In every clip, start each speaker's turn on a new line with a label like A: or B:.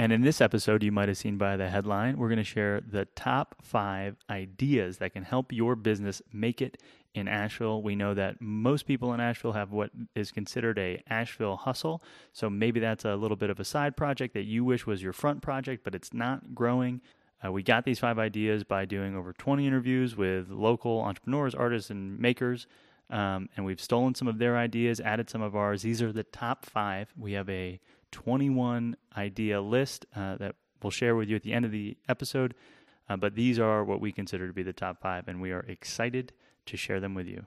A: And in this episode, you might have seen by the headline, we're going to share the top five ideas that can help your business make it in Asheville. We know that most people in Asheville have what is considered a Asheville hustle. So maybe that's a little bit of a side project that you wish was your front project, but it's not growing. Uh, we got these five ideas by doing over 20 interviews with local entrepreneurs, artists, and makers. Um, and we've stolen some of their ideas, added some of ours. These are the top five. We have a 21 idea list uh, that we'll share with you at the end of the episode. Uh, but these are what we consider to be the top five, and we are excited to share them with you.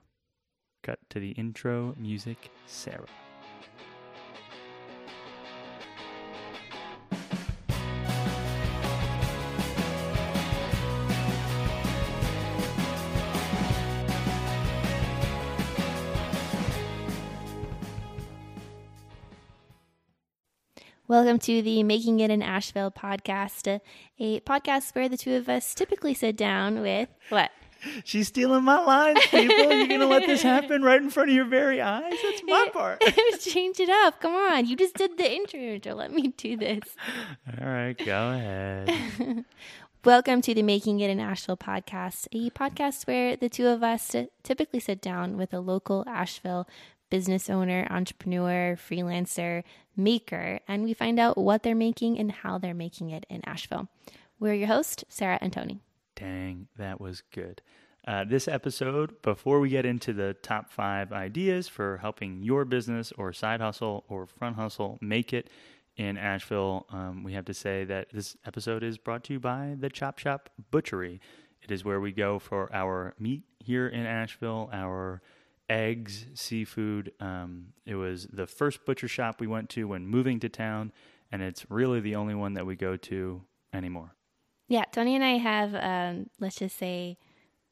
A: Cut to the intro music, Sarah.
B: Welcome to the Making It in Asheville podcast, a podcast where the two of us typically sit down with what?
A: She's stealing my lines, people. You're going to let this happen right in front of your very eyes? That's my part.
B: Change it up. Come on. You just did the intro. Let me do this.
A: All right, go ahead.
B: Welcome to the Making It in Asheville podcast, a podcast where the two of us typically sit down with a local Asheville business owner, entrepreneur, freelancer, maker, and we find out what they're making and how they're making it in Asheville. We're your host, Sarah and Tony.
A: Dang, that was good. Uh, this episode, before we get into the top five ideas for helping your business or side hustle or front hustle make it in Asheville, um, we have to say that this episode is brought to you by the Chop Shop Butchery. It is where we go for our meat here in Asheville, our eggs, seafood. Um, it was the first butcher shop we went to when moving to town, and it's really the only one that we go to anymore.
B: Yeah, Tony and I have, um, let's just say,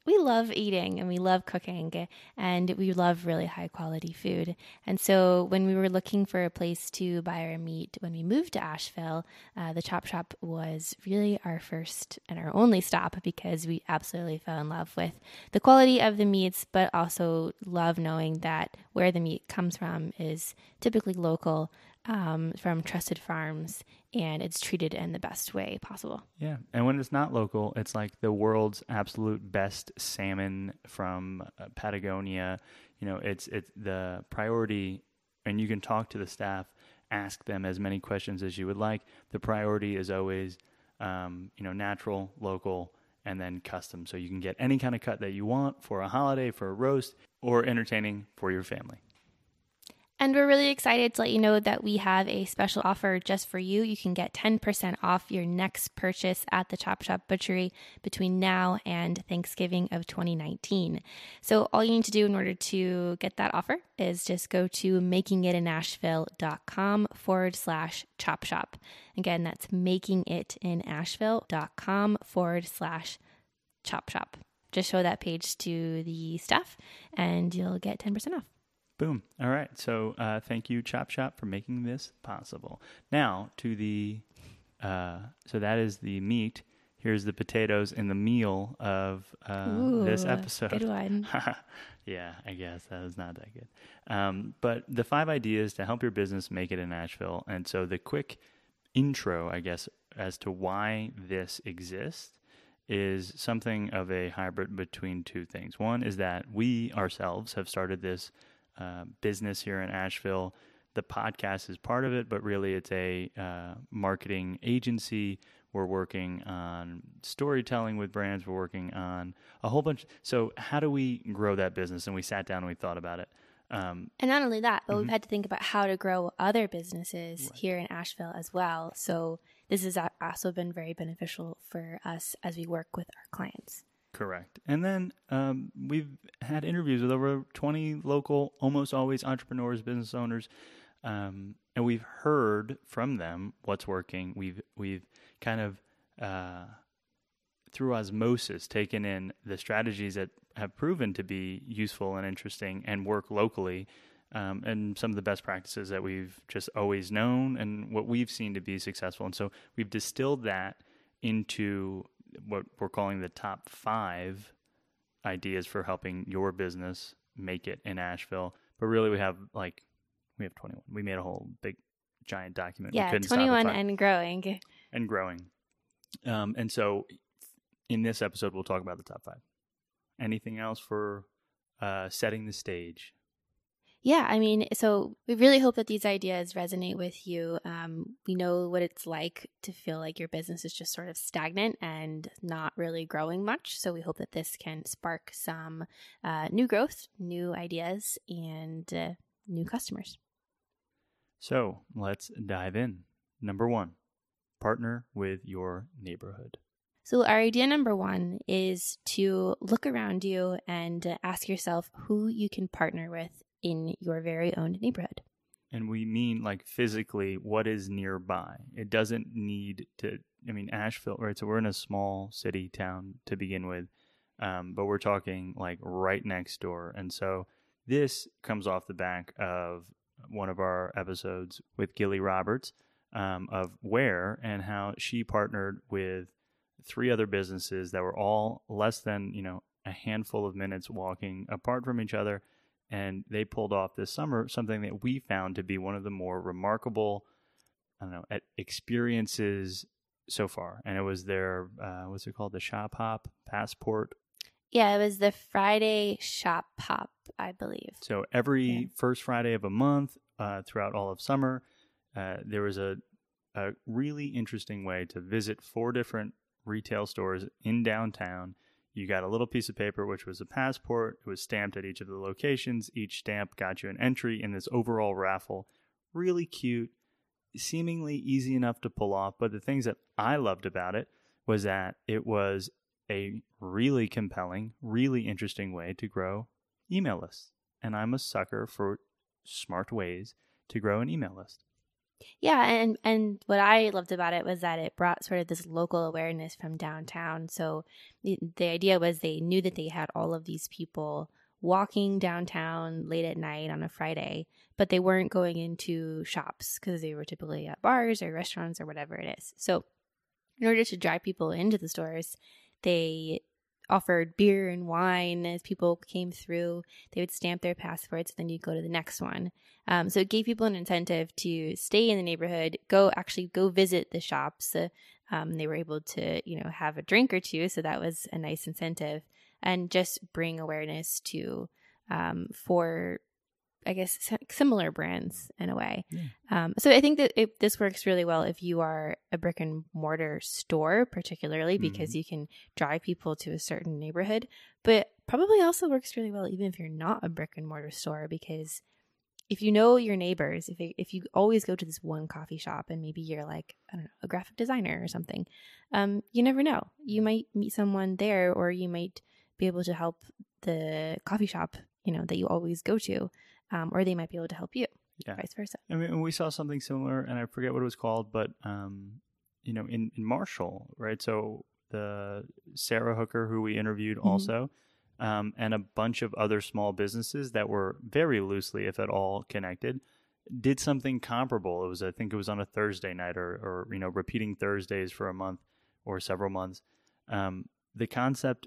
B: we love eating and we love cooking and we love really high quality food. And so when we were looking for a place to buy our meat when we moved to Asheville, uh, the Chop Shop was really our first and our only stop because we absolutely fell in love with the quality of the meats, but also love knowing that where the meat comes from is typically local um, from trusted farms and it's treated in the best way possible.
A: Yeah. And when it's not local, it's like the world's absolute best salmon from uh, Patagonia. You know, it's it's the priority and you can talk to the staff, ask them as many questions as you would like. The priority is always um, you know, natural, local, and then custom. So you can get any kind of cut that you want for a holiday, for a roast, or entertaining for your family.
B: And we're really excited to let you know that we have a special offer just for you. You can get 10% off your next purchase at the Chop Shop Butchery between now and Thanksgiving of 2019. So, all you need to do in order to get that offer is just go to makingitinasheville.com forward slash chop shop. Again, that's makingitinasheville.com forward slash chop shop. Just show that page to the staff and you'll get 10% off.
A: Boom. All right. So uh, thank you, Chop Shop, for making this possible. Now to the, uh, so that is the meat. Here's the potatoes in the meal of uh,
B: Ooh,
A: this episode.
B: Good one.
A: yeah, I guess that was not that good. Um, but the five ideas to help your business make it in Asheville. And so the quick intro, I guess, as to why this exists is something of a hybrid between two things. One is that we ourselves have started this uh, business here in Asheville. The podcast is part of it, but really it's a uh, marketing agency. We're working on storytelling with brands. We're working on a whole bunch. So, how do we grow that business? And we sat down and we thought about it.
B: Um, and not only that, but mm-hmm. we've had to think about how to grow other businesses right. here in Asheville as well. So, this has also been very beneficial for us as we work with our clients.
A: Correct. And then um, we've had interviews with over 20 local, almost always entrepreneurs, business owners, um, and we've heard from them what's working. We've we've kind of uh, through osmosis taken in the strategies that have proven to be useful and interesting and work locally. Um, and some of the best practices that we've just always known and what we've seen to be successful. And so we've distilled that into what we're calling the top five ideas for helping your business make it in Asheville. But really, we have like we have 21. We made a whole big giant document.
B: Yeah, 21 and growing.
A: and growing. Um, and so, in this episode, we'll talk about the top five. Anything else for uh, setting the stage?
B: Yeah, I mean, so we really hope that these ideas resonate with you. Um, we know what it's like to feel like your business is just sort of stagnant and not really growing much. So we hope that this can spark some uh, new growth, new ideas, and uh, new customers.
A: So let's dive in. Number one, partner with your neighborhood.
B: So, our idea number one is to look around you and ask yourself who you can partner with in your very own neighborhood.
A: And we mean like physically what is nearby. It doesn't need to, I mean, Asheville, right? So we're in a small city town to begin with, um, but we're talking like right next door. And so this comes off the back of one of our episodes with Gilly Roberts um, of where and how she partnered with three other businesses that were all less than you know a handful of minutes walking apart from each other and they pulled off this summer something that we found to be one of the more remarkable i don't know experiences so far and it was their uh, what's it called the shop hop passport
B: yeah it was the friday shop hop i believe
A: so every yeah. first friday of a month uh, throughout all of summer uh, there was a, a really interesting way to visit four different retail stores in downtown. You got a little piece of paper, which was a passport. It was stamped at each of the locations. Each stamp got you an entry in this overall raffle. Really cute, seemingly easy enough to pull off. But the things that I loved about it was that it was a really compelling, really interesting way to grow email lists. And I'm a sucker for smart ways to grow an email list.
B: Yeah, and and what I loved about it was that it brought sort of this local awareness from downtown. So the, the idea was they knew that they had all of these people walking downtown late at night on a Friday, but they weren't going into shops because they were typically at bars or restaurants or whatever it is. So in order to drive people into the stores, they offered beer and wine as people came through. They would stamp their passports, and then you'd go to the next one. Um, so it gave people an incentive to stay in the neighborhood, go actually go visit the shops. Uh, um, they were able to, you know, have a drink or two, so that was a nice incentive, and just bring awareness to um, for I guess similar brands in a way. Yeah. Um, so I think that it, this works really well if you are a brick and mortar store, particularly because mm-hmm. you can drive people to a certain neighborhood. But probably also works really well even if you're not a brick and mortar store because if you know your neighbors, if it, if you always go to this one coffee shop and maybe you're like I don't know a graphic designer or something, um, you never know. You might meet someone there, or you might be able to help the coffee shop you know that you always go to um, or they might be able to help you. Yeah. Vice versa.
A: I mean, we saw something similar, and I forget what it was called, but um, you know, in, in Marshall, right? So the Sarah Hooker, who we interviewed, mm-hmm. also, um, and a bunch of other small businesses that were very loosely, if at all, connected, did something comparable. It was, I think, it was on a Thursday night, or, or you know, repeating Thursdays for a month or several months. Um, the concept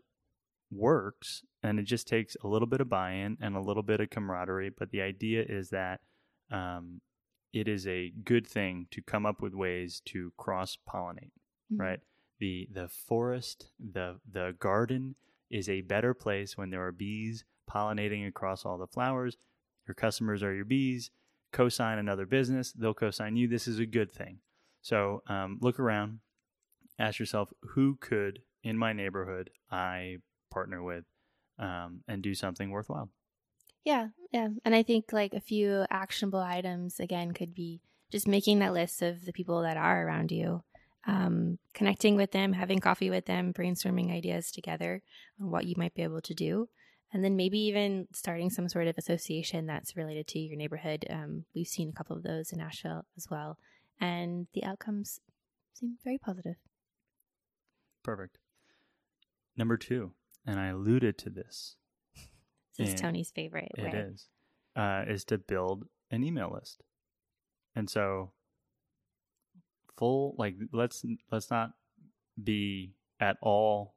A: works and it just takes a little bit of buy-in and a little bit of camaraderie but the idea is that um, it is a good thing to come up with ways to cross pollinate mm-hmm. right? The the forest the the garden is a better place when there are bees pollinating across all the flowers. Your customers are your bees. Co-sign another business. They'll co-sign you. This is a good thing. So um, look around. Ask yourself who could in my neighborhood i partner with um, and do something worthwhile.
B: Yeah, yeah. And I think like a few actionable items again could be just making that list of the people that are around you, um, connecting with them, having coffee with them, brainstorming ideas together on what you might be able to do. And then maybe even starting some sort of association that's related to your neighborhood. Um, we've seen a couple of those in Asheville as well. And the outcomes seem very positive.
A: Perfect. Number two, and I alluded to this.
B: this is Tony's favorite.
A: It way. is, uh, is to build an email list, and so full like let's let's not be at all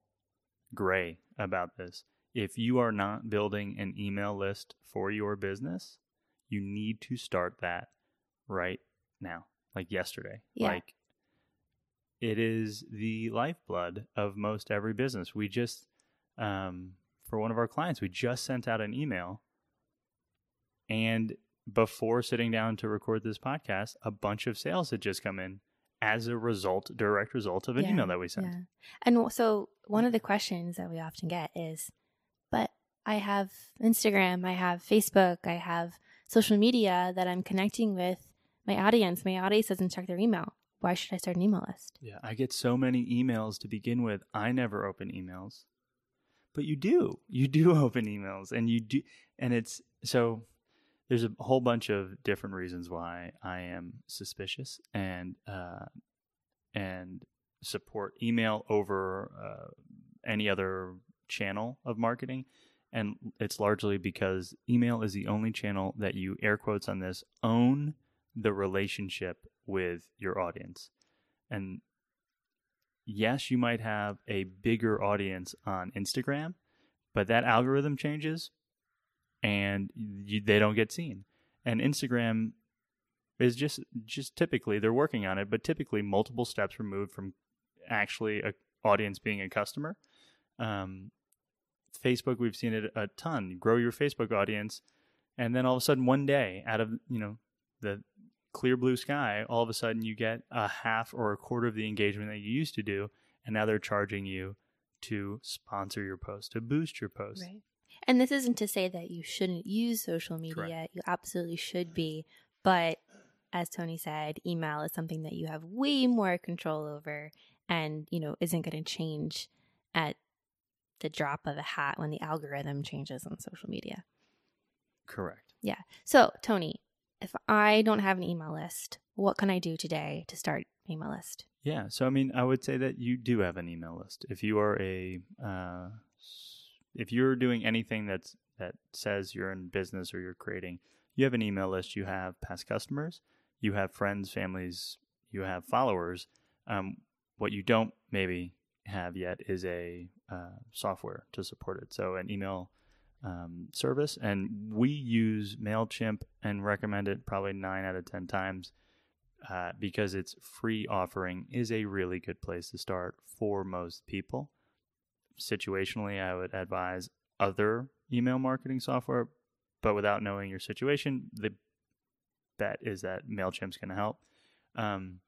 A: gray about this. If you are not building an email list for your business, you need to start that right now, like yesterday. Yeah. Like it is the lifeblood of most every business. We just, um, for one of our clients, we just sent out an email, and before sitting down to record this podcast, a bunch of sales had just come in as a result, direct result of an
B: Yeah,
A: email that we sent.
B: Yeah. And so one of the questions that we often get is, but I have Instagram, I have Facebook, I have social media that I'm connecting with my audience. My audience doesn't check their email. Why should I start an email list?
A: Yeah, I get so many emails to begin with. I never open emails. But you do. You do open emails and you do and it's so there's a whole bunch of different reasons why I am suspicious and uh and support email over uh, any other channel of marketing and it's largely because email is the only channel that you air quotes on this own the relationship with your audience and yes, you might have a bigger audience on Instagram, but that algorithm changes and you, they don't get seen. And Instagram is just just typically they're working on it, but typically multiple steps removed from actually a audience being a customer. Um, Facebook, we've seen it a ton. Grow your Facebook audience, and then all of a sudden, one day, out of you know the clear blue sky, all of a sudden you get a half or a quarter of the engagement that you used to do, and now they're charging you to sponsor your post, to boost your post.
B: Right. And this isn't to say that you shouldn't use social media.
A: Correct.
B: You absolutely should be. But as Tony said, email is something that you have way more control over and, you know, isn't going to change at the drop of a hat when the algorithm changes on social media.
A: Correct. Yeah.
B: So, Tony, if I don't have an email list, what can I do today to start email list?
A: Yeah. So, I mean, I would say that you do have an email list. If you are a, uh, if you're doing anything that's that says you're in business or you're creating, you have an email list. You have past customers, you have friends, families, you have followers. Um, what you don't maybe have yet is a uh, software to support it. So, an email um, service, and we use Mailchimp and recommend it probably nine out of ten times uh, because its free offering is a really good place to start for most people. Situationally, I would advise other email marketing software, but without knowing your situation, the bet is that MailChimp's going to help. Um,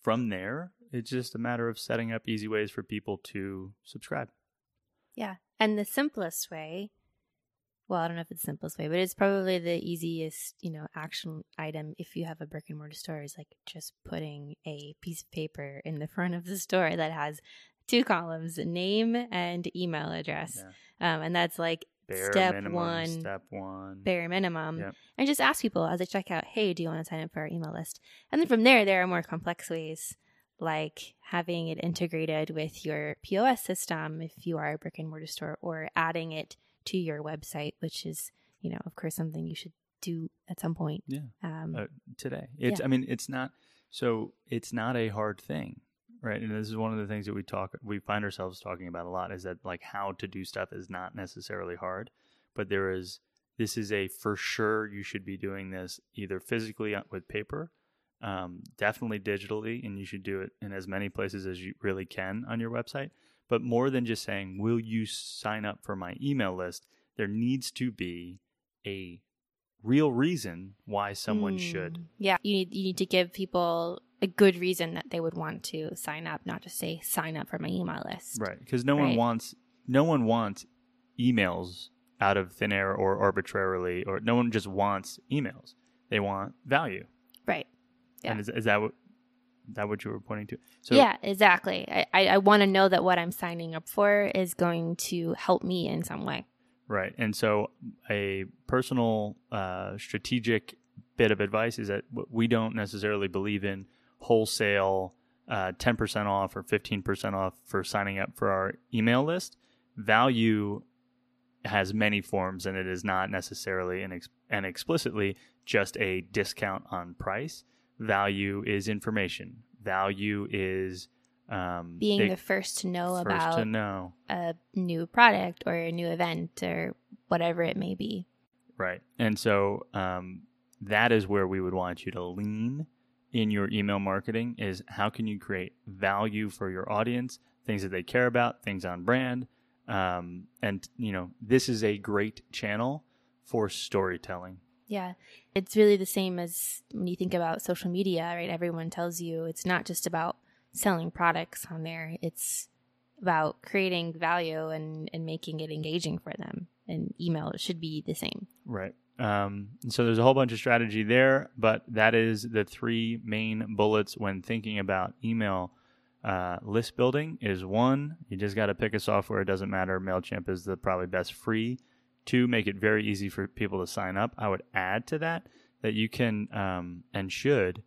A: from there, it's just a matter of setting up easy ways for people to subscribe.
B: Yeah. And the simplest way, well, I don't know if it's the simplest way, but it's probably the easiest, you know, action item if you have a brick and mortar store is like just putting a piece of paper in the front of the store that has two columns, name and email address.
A: Yeah.
B: Um, and that's like
A: Bare
B: step
A: minimum,
B: one,
A: Step one.
B: bare minimum.
A: Yep.
B: And just ask people as they check out, hey, do you want to sign up for our email list? And then from there, there are more complex ways like having it integrated with your POS system if you are a brick and mortar store or adding it to your website, which is, you know, of course, something you should do at some point.
A: Yeah.
B: Um,
A: uh, today. It's
B: Yeah.
A: I mean it's not so it's not a hard thing, right? And this is one of the things that we talk we find ourselves talking about a lot is that like how to do stuff is not necessarily hard, but there is this is a for sure you should be doing this either physically with paper, um, definitely digitally, and you should do it in as many places as you really can on your website. But more than just saying, "Will you sign up for my email list?" There needs to be a real reason why someone should.
B: mm, Yeah, you need you need to give people a good reason that they would want to sign up, not just say sign up for my email list.
A: Right, because no one
B: Right.
A: wants no one wants emails out of thin air or arbitrarily, or no one just wants emails. They want value.
B: Right. Yeah.
A: And is, is that what that what you were pointing to? So
B: yeah, exactly. I, I, I want to know that what I'm signing up for is going to help me in some way.
A: Right. And so a personal uh, strategic bit of advice is that we don't necessarily believe in wholesale uh, 10% off or 15% off for signing up for our email list. Value has many forms and it is not necessarily and, ex- and explicitly just a discount on price. Value is information. Value is um,
B: Being the first to know
A: first
B: about
A: to know.
B: a new product or a new event or whatever it may be.
A: Right. And so um, that is where we would want you to lean in your email marketing is how can you create value for your audience, things that they care about, things on brand. Um, and, you know, this is a great channel for storytelling.
B: Yeah. It's really the same as when you think about social media, right? Everyone tells you it's not just about selling products on there, it's about creating value and, and making it engaging for them. And email should be the same.
A: Right. Um, so there's a whole bunch of strategy there, but that is the three main bullets when thinking about email uh, list building. Is one, you just got to pick a software. It doesn't matter. Mailchimp is the probably best free. Two, make it very easy for people to sign up. I would add to that that you can um, and should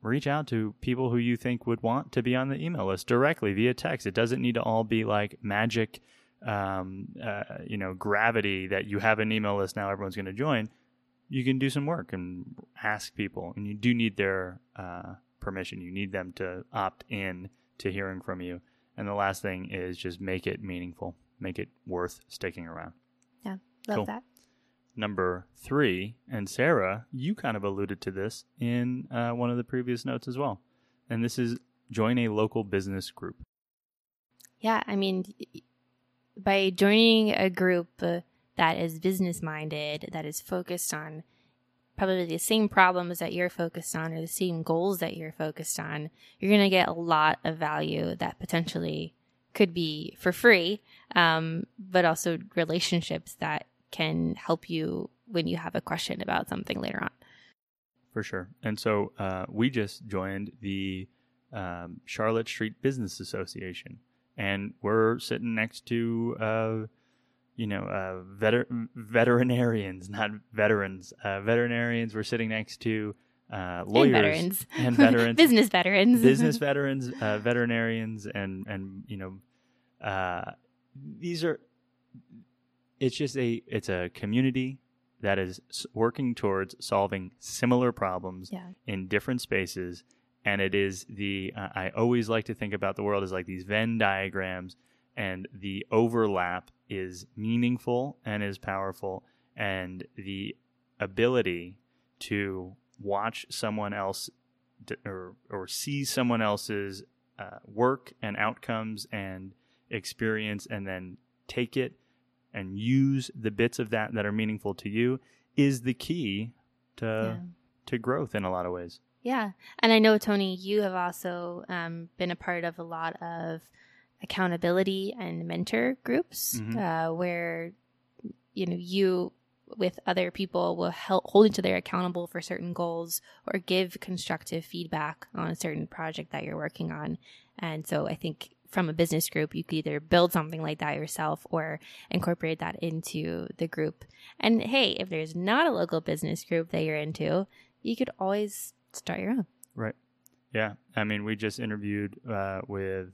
A: reach out to people who you think would want to be on the email list directly via text. It doesn't need to all be like magic um, uh, you know, gravity that you have an email list now, everyone's going to join, you can do some work and ask people. And you do need their uh, permission. You need them to opt in to hearing from you. And the last thing is just make it meaningful, make it worth sticking around.
B: Love cool. that.
A: Number three, and Sarah, you kind of alluded to this in uh, one of the previous notes as well. And this is join a local business group.
B: Yeah, I mean, by joining a group uh, that is business minded, that is focused on probably the same problems that you're focused on or the same goals that you're focused on, you're going to get a lot of value that potentially could be for free, um, but also relationships that can help you when you have a question about something later on.
A: For sure. And so uh, we just joined the um, Charlotte Street Business Association and we're sitting next to uh, you know uh, veter- veterinarians, not veterans, uh, veterinarians. We're sitting next to uh, lawyers and
B: veterans,
A: and veterans,
B: business veterans,
A: business veterans, uh, veterinarians, and and you know uh, these are. It's just a it's a community that is working towards solving similar problems
B: yeah.
A: in different spaces and it is the uh, I always like to think about the world as like these Venn diagrams, and the overlap is meaningful and is powerful, and the ability to watch someone else or or see someone else's uh, work and outcomes and experience, and then take it and use the bits of that that are meaningful to you is the key to yeah. to growth in a lot of ways.
B: Yeah. And I know, Tony, you have also um, been a part of a lot of accountability and mentor groups mm-hmm. uh, where, you know, you with other people will help hold each other accountable for certain goals or give constructive feedback on a certain project that you're working on. And so I think from a business group, you could either build something like that yourself or incorporate that into the group. And hey, if there's not a local business group that you're into, you could always start your own.
A: Right. Yeah. I mean, we just interviewed uh, with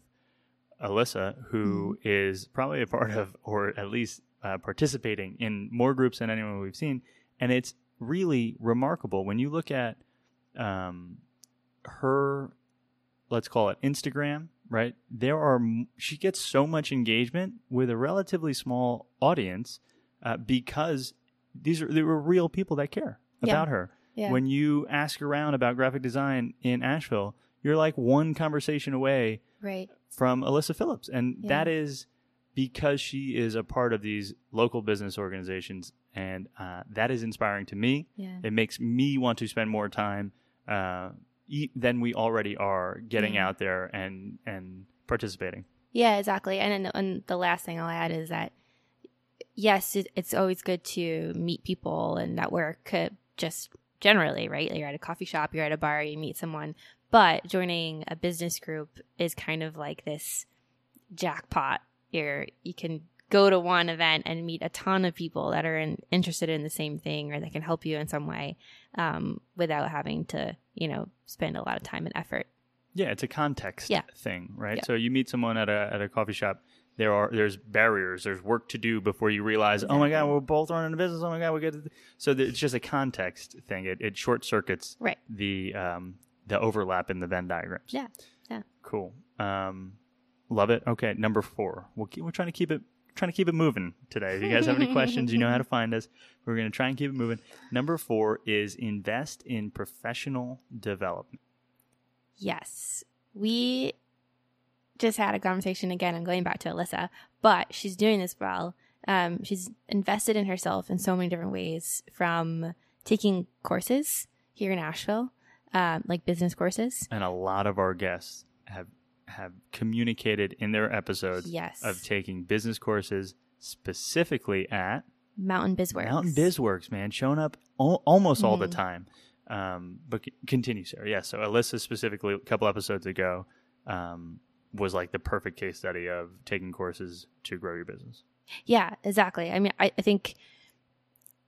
A: Alyssa, who mm. is probably a part of, or at least uh, participating in more groups than anyone we've seen. And it's really remarkable when you look at um, her, let's call it Instagram, right? There are, she gets so much engagement with a relatively small audience uh, because these are, there were real people that care yeah. about her. Yeah. When you ask around about graphic design in Asheville, you're like one conversation away
B: right.
A: from Alyssa Phillips. And yeah. that is because she is a part of these local business organizations. And uh, that is inspiring to me.
B: Yeah.
A: It makes me want to spend more time uh, than we already are getting yeah. out there and, and participating.
B: Yeah, exactly. And, and the last thing I'll add is that yes, it, it's always good to meet people and network, uh, just generally, right? You're at a coffee shop, you're at a bar, you meet someone. But joining a business group is kind of like this jackpot. Here, you can go to one event and meet a ton of people that are in, interested in the same thing or that can help you in some way um, without having to, you know, spend a lot of time and effort.
A: Yeah, it's a context
B: yeah.
A: thing, right?
B: Yeah.
A: So you meet someone at a at a coffee shop there are there's barriers there's work to do before you realize exactly. oh my god we're both running a business oh my god we get to... so it's just a context thing it, it short circuits
B: right
A: the um the overlap in the venn diagrams
B: yeah yeah
A: cool um love it okay number four we'll keep, we're trying to keep it trying to keep it moving today. If you guys have any questions, you know how to find us. We're going to try and keep it moving. Number four is invest in professional development.
B: Yes. We just had a conversation again. I'm going back to Alyssa, but she's doing this well. Um, she's invested in herself in so many different ways from taking courses here in Asheville, um, like business courses.
A: And a lot of our guests have have communicated in their episodes
B: Yes.
A: of taking business courses specifically at
B: Mountain Bizworks.
A: Mountain BizWorks, man, showing up al- almost all the
B: Mhm.
A: time. Um, but c- continue, Sarah. Yeah. So Alyssa specifically, a couple episodes ago, um, was like the perfect case study of taking courses to grow your business.
B: Yeah, exactly. I mean, I, I think,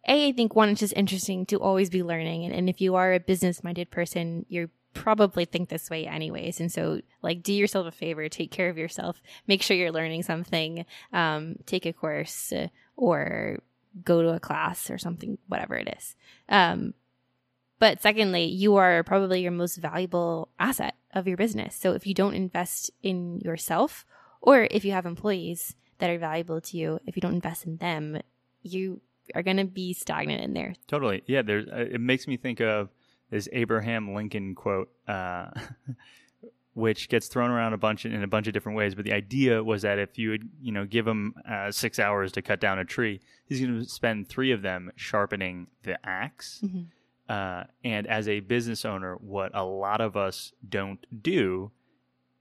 B: A, I think one, it's just interesting to always be learning. And, and if you are a business minded person, you probably think this way anyways. And so, like, do yourself a favor, take care of yourself, make sure you're learning something, um, take a course uh, or go to a class or something, whatever it is. Um, but secondly, you are probably your most valuable asset of your business. So if you don't invest in yourself, or if you have employees that are valuable to you, if you don't invest in them, you are going to be stagnant in there.
A: Totally. Yeah. There's. Uh, it makes me think of this Abraham Lincoln quote, uh, which gets thrown around a bunch in a bunch of different ways. But the idea was that if you would, you know, give him uh, six hours to cut down a tree, he's going to spend three of them sharpening the ax Uh, and as a business owner, what a lot of us don't do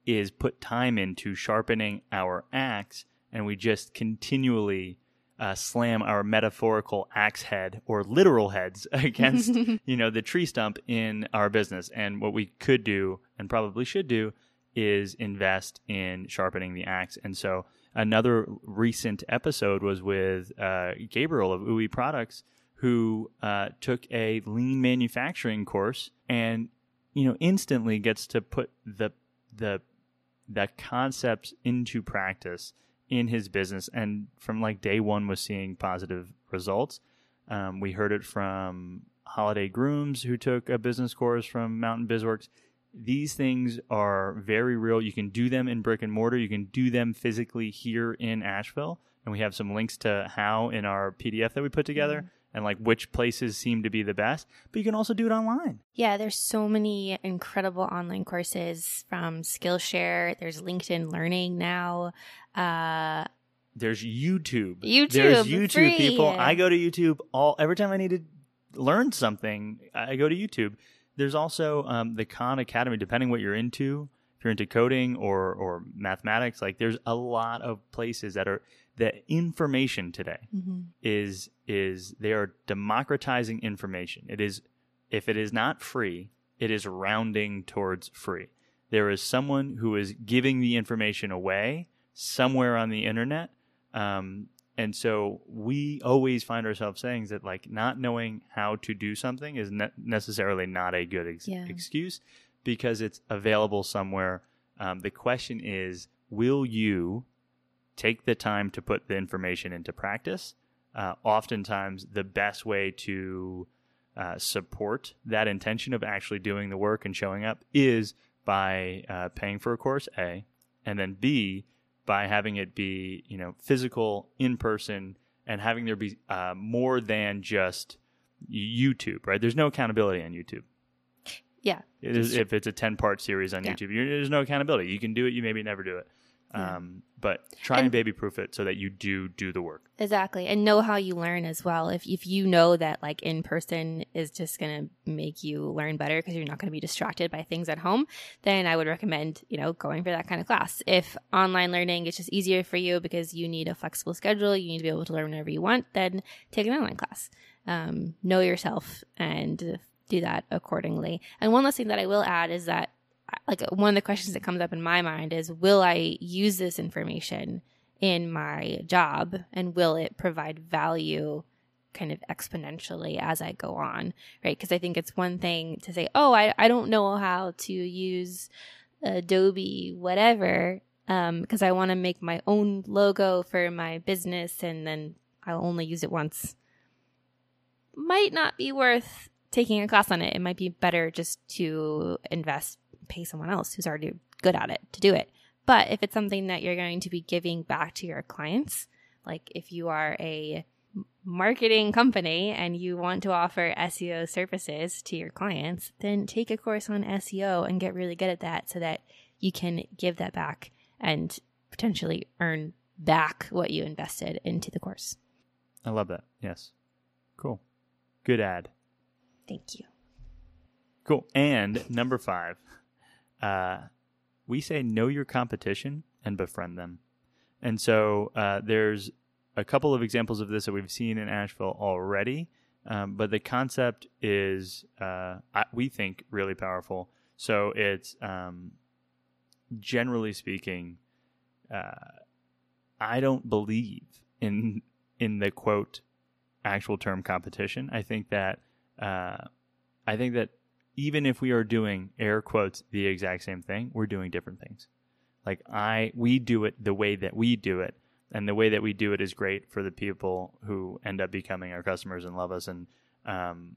A: is put time into sharpening our axe, and we just continually uh, slam our metaphorical axe head or literal heads against, you know, the tree stump in our business. And what we could do, and probably should do, is invest in sharpening the axe. And so, another recent episode was with uh, Gabriel of UI Products who uh, took a lean manufacturing course and you know instantly gets to put the the the concepts into practice in his business. And from like day one was seeing positive results. Um, we heard it from holiday grooms who took a business course from mountain bizworks. These things are very real. You can do them in brick and mortar. You can do them physically here in asheville. And we have some links to how in our pdf that we put together and like which places seem to be the best but you can also do it online
B: Yeah, there's so many incredible online courses from Skillshare. There's LinkedIn Learning now. Uh,
A: there's youtube
B: YouTube,
A: there's youtube
B: free.
A: people i go to youtube all every time i need to learn something i go to youtube there's also um, the khan academy depending what you're into if you're into coding or or mathematics like there's a lot of places that are the information today is is they are democratizing information. It is if it is not free, it is rounding towards free. There is someone who is giving the information away somewhere on the internet. Um, and so we always find ourselves saying that like not knowing how to do something is ne- necessarily not a good ex-
B: Yeah.
A: excuse because it's available somewhere. Um, the question is, will you take the time to put the information into practice? Uh, oftentimes, the best way to uh, support that intention of actually doing the work and showing up is by uh, paying for a course, A, and then B, by having it be you know physical, in person, and having there be uh, more than just YouTube. Right? There's no accountability on YouTube.
B: yeah,
A: It is, if it's a 10 part series on
B: Yeah.
A: YouTube, there's no accountability. You can do it, you maybe never do it.
B: Yeah.
A: Um, but try and,
B: And-
A: baby proof it so that you do do the work.
B: exactly. And know how you learn as well. If if you know that like in person is just going to make you learn better because you're not going to be distracted by things at home, then I would recommend, you know, going for that kind of class. If online learning is just easier for you because you need a flexible schedule, you need to be able to learn whenever you want, then take an online class. Um, know yourself and do that accordingly. And one last thing that I will add is that like uh, one of the questions that mm-hmm. comes up in my mind is will I use this information in my job and will it provide value kind of exponentially as I go on, right? Because I think it's one thing to say, oh, I, I don't know how to use Adobe, whatever, um, because I want to make my own logo for my business and then I'll only use it once. Might not be worth taking a class on it. It might be better just to invest, pay someone else who's already good at it to do it. But if it's something that you're going to be giving back to your clients, Like if you are a marketing company and you want to offer SEO services to your clients, then take a course on SEO and get really good at that so that you can give that back and potentially earn back what you invested into the course.
A: I love that. Yes. Cool. Good ad.
B: Thank you.
A: Cool. And number five, uh, we say know your competition and befriend them. And so uh, there's a couple of examples of this that we've seen in Asheville already, um, but the concept is, uh, we think, really powerful. So it's um, generally speaking, uh, I don't believe in in the quote actual term competition. I think that uh, I think that even if we are doing air quotes the exact same thing, we're doing different things. Like I, we do it the way that we do it, and the way that we do it is great for the people who end up becoming our customers and love us. And um,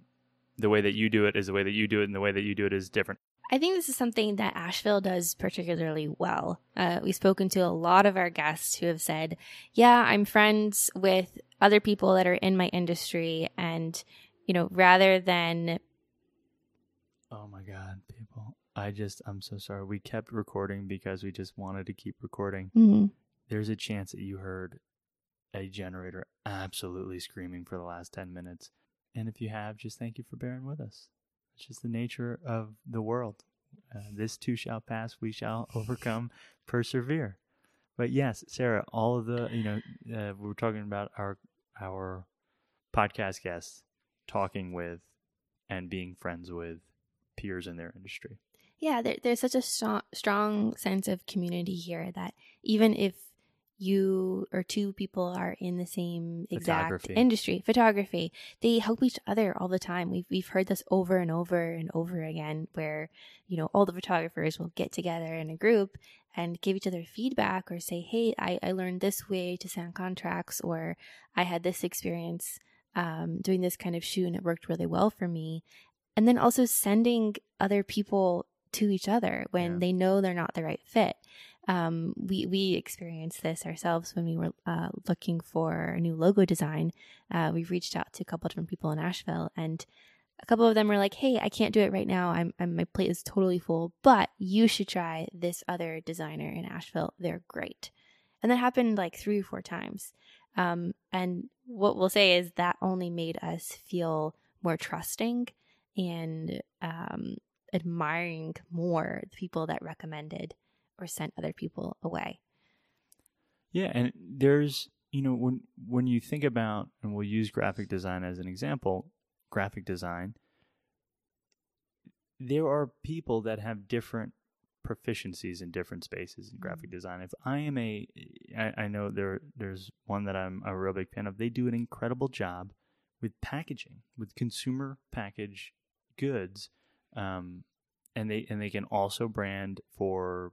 A: the way that you do it is the way that you do it, and the way that you do it is different.
B: I think this is something that Asheville does particularly well. Uh, we've spoken to a lot of our guests who have said, "Yeah, I'm friends with other people that are in my industry, and you know, rather than."
A: Oh my God, people! I just, I'm so sorry. We kept recording because we just wanted to keep recording. Mm-hmm. There's a chance that you heard a generator absolutely screaming for the last 10 minutes. And if you have, just thank you for bearing with us. It's just the nature of the world. Uh, this too shall pass. We shall overcome, persevere. But yes, Sarah, all of the you know uh, we are talking about our our podcast guests talking with and being friends with peers in their industry.
B: Yeah, there, there's such a strong, strong sense of community here that even if you or two people are in the same exact photography. industry, photography, they help each other all the time. We've we've heard this over and over and over again where, you know, all the photographers will get together in a group and give each other feedback or say, Hey, I, I learned this way to sign contracts or I had this experience um, doing this kind of shoot and it worked really well for me. And then also sending other people to each other when yeah. they know they're not the right fit. Um, we we experienced this ourselves when we were uh, looking for a new logo design. Uh, we reached out to a couple different people in Asheville, and a couple of them were like, "Hey, I can't do it right now. I'm, I'm my plate is totally full, but you should try this other designer in Asheville. They're great." And that happened like three or four times. Um, and what we'll say is that only made us feel more trusting and um, admiring more the people that recommended or sent other people away.
A: Yeah, and there's you know when when you think about and we'll use graphic design as an example, graphic design there are people that have different proficiencies in different spaces in graphic mm-hmm. design. If I am a, I, I know there there's one that I'm a real big fan of. They do an incredible job with packaging, with consumer package goods, um, and they and they can also brand for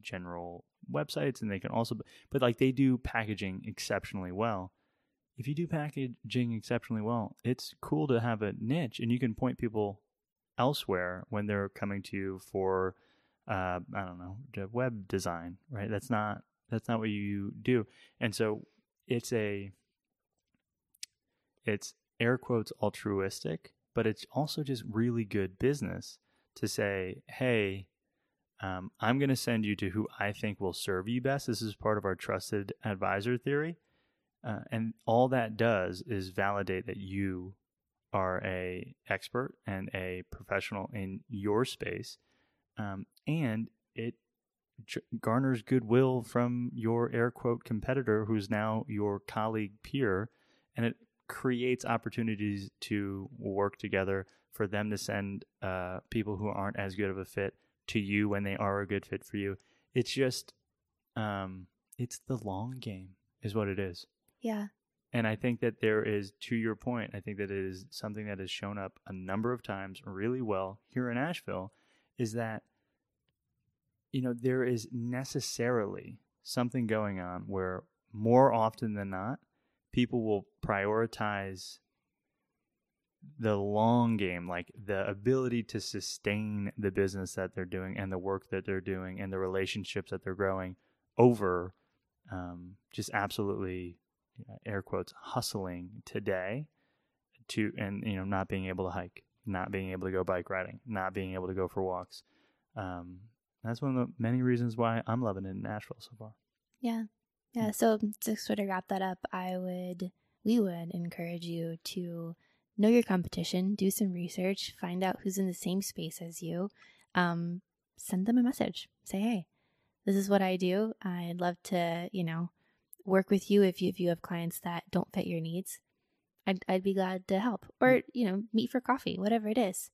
A: general websites and they can also but like they do packaging exceptionally well. If you do packaging exceptionally well it's cool to have a niche and you can point people elsewhere when they're coming to you for uh, i don't know web design right? That's not that's not what you do. And so it's a it's air quotes altruistic but it's also just really good business to say hey um, I'm going to send you to who I think will serve you best. This is part of our trusted advisor theory. Uh, and all that does is validate that you are a expert and a professional in your space. Um, and it garners goodwill from your air quote competitor who's now your colleague peer. And it creates opportunities to work together for them to send uh, people who aren't as good of a fit to you when they are a good fit for you. It's just, um, it's the long game, is what it is.
B: Yeah.
A: And I think that there is, to your point, I think that it is something that has shown up a number of times really well here in Asheville is that, you know, there is necessarily something going on where more often than not, people will prioritize the long game, like the ability to sustain the business that they're doing and the work that they're doing and the relationships that they're growing over um, just absolutely air quotes hustling today to and you know not being able to hike, not being able to go bike riding, not being able to go for walks. Um, that's one of the many reasons why I'm loving it in Asheville so far.
B: Yeah. Yeah. So to sort of wrap that up, I would, we would encourage you to know your competition, do some research, find out who's in the same space as you, um, send them a message. Say, hey, this is what I do. I'd love to, you know, work with you if you if you have clients that don't fit your needs. I'd I'd be glad to help, or you know, meet for coffee, whatever it is.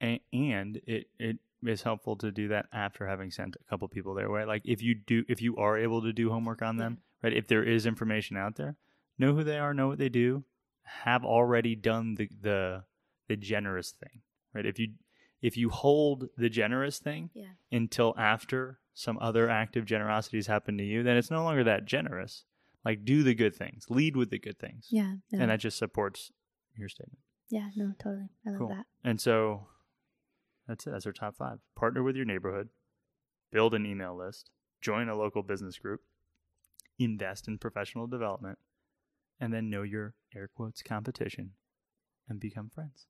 A: And, and it it is helpful to do that after having sent a couple people their way. Like if you do, if you are able to do homework on them, right? If there is information out there, know who they are, know what they do, have already done the the the generous thing, right? If you if you hold the generous thing
B: yeah.
A: until after some other act of generosity has happened to you, then it's no longer that generous. Like do the good things, lead with the good things.
B: Yeah,
A: no. and that just supports your statement.
B: Yeah, no, totally. I love cool. that.
A: And so that's it. That's our top five. Partner with your neighborhood, build an email list, join a local business group, invest in professional development, and then know your air quotes competition and become friends.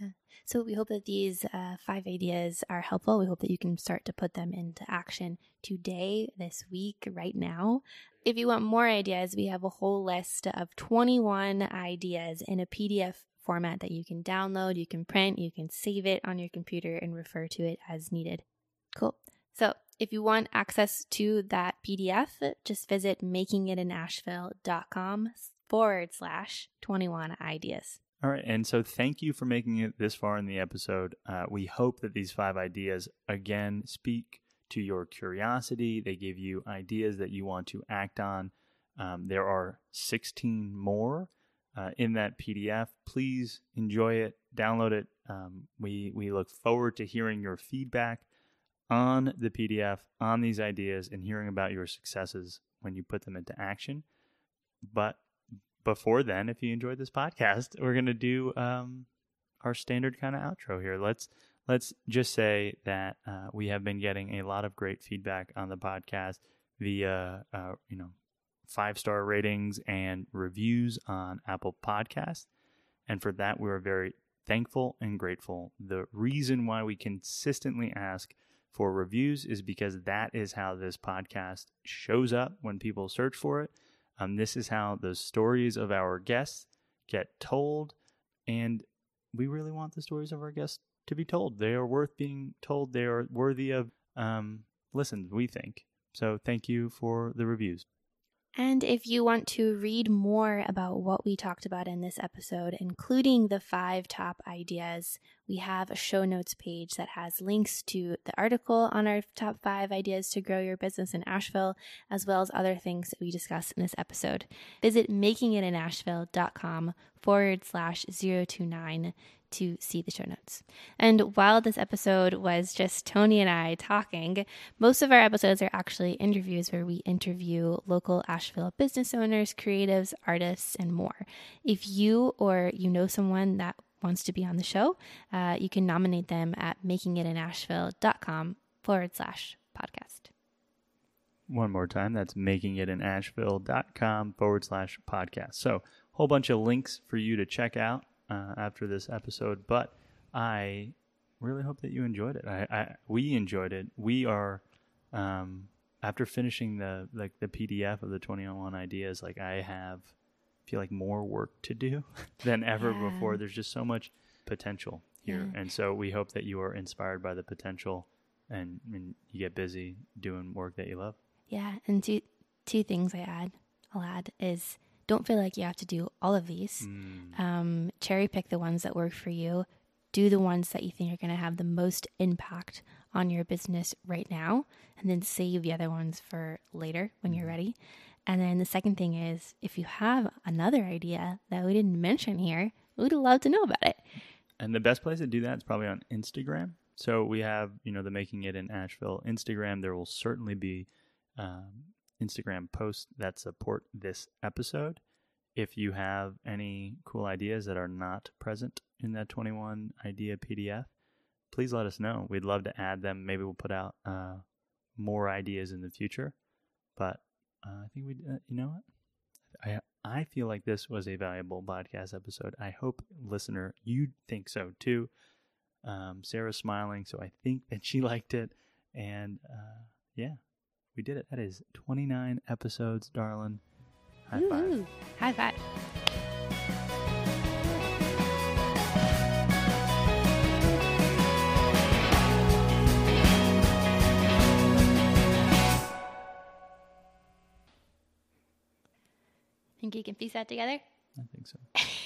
B: Yeah. So we hope that these uh, five ideas are helpful. We hope that you can start to put them into action today, this week, right now. If you want more ideas, we have a whole list of 21 ideas in a PDF format that you can download, you can print, you can save it on your computer and refer to it as needed. Cool. So if you want access to that PDF, just visit makingitinasheville.com forward slash 21 ideas.
A: All right. And so thank you for making it this far in the episode. Uh, we hope that these five ideas, again, speak to your curiosity. They give you ideas that you want to act on. Um, there are 16 more uh, in that PDF. Please enjoy it, download it. Um, we, we look forward to hearing your feedback on the PDF, on these ideas, and hearing about your successes when you put them into action. But before then, if you enjoyed this podcast, we're going to do um, our standard kind of outro here. Let's let's just say that uh, we have been getting a lot of great feedback on the podcast via uh, you know five star ratings and reviews on Apple Podcasts, and for that we are very thankful and grateful. The reason why we consistently ask for reviews is because that is how this podcast shows up when people search for it. Um, this is how the stories of our guests get told, and we really want the stories of our guests to be told. They are worth being told. They are worthy of um, listens. We think so. Thank you for the reviews.
B: And if you want to read more about what we talked about in this episode, including the five top ideas, we have a show notes page that has links to the article on our top five ideas to grow your business in Asheville, as well as other things that we discussed in this episode. Visit makingitinasheville.com forward slash 029 to see the show notes. And while this episode was just Tony and I talking, most of our episodes are actually interviews where we interview local Asheville business owners, creatives, artists, and more. If you or you know someone that wants to be on the show, uh, you can nominate them at makingitinasheville.com forward slash podcast.
A: One more time, that's makingitinasheville.com forward slash podcast. So, whole bunch of links for you to check out uh, after this episode, but I really hope that you enjoyed it. I, I we enjoyed it. We are um, after finishing the like the PDF of the 21 ideas. Like I have feel like more work to do than ever yeah. before. There's just so much potential here, yeah. and so we hope that you are inspired by the potential and, and you get busy doing work that you love.
B: Yeah, and two two things I add. I'll add is don't feel like you have to do all of these. Mm. Um, cherry pick the ones that work for you. Do the ones that you think are going to have the most impact on your business right now, and then save the other ones for later when you're mm. ready. And then the second thing is if you have another idea that we didn't mention here, we'd love to know about it.
A: And the best place to do that is probably on Instagram. So we have, you know, the Making It in Asheville Instagram. There will certainly be um, Instagram posts that support this episode. If you have any cool ideas that are not present in that 21 idea PDF, please let us know. We'd love to add them. Maybe we'll put out uh, more ideas in the future. But uh, I think we, uh, you know what? I I feel like this was a valuable podcast episode. I hope, listener, you think so too. Um, Sarah's smiling, so I think that she liked it. And uh, yeah, we did it. That is 29 episodes, darling. High five.
B: Woohoo. High five. Think you can piece that together?
A: I think so.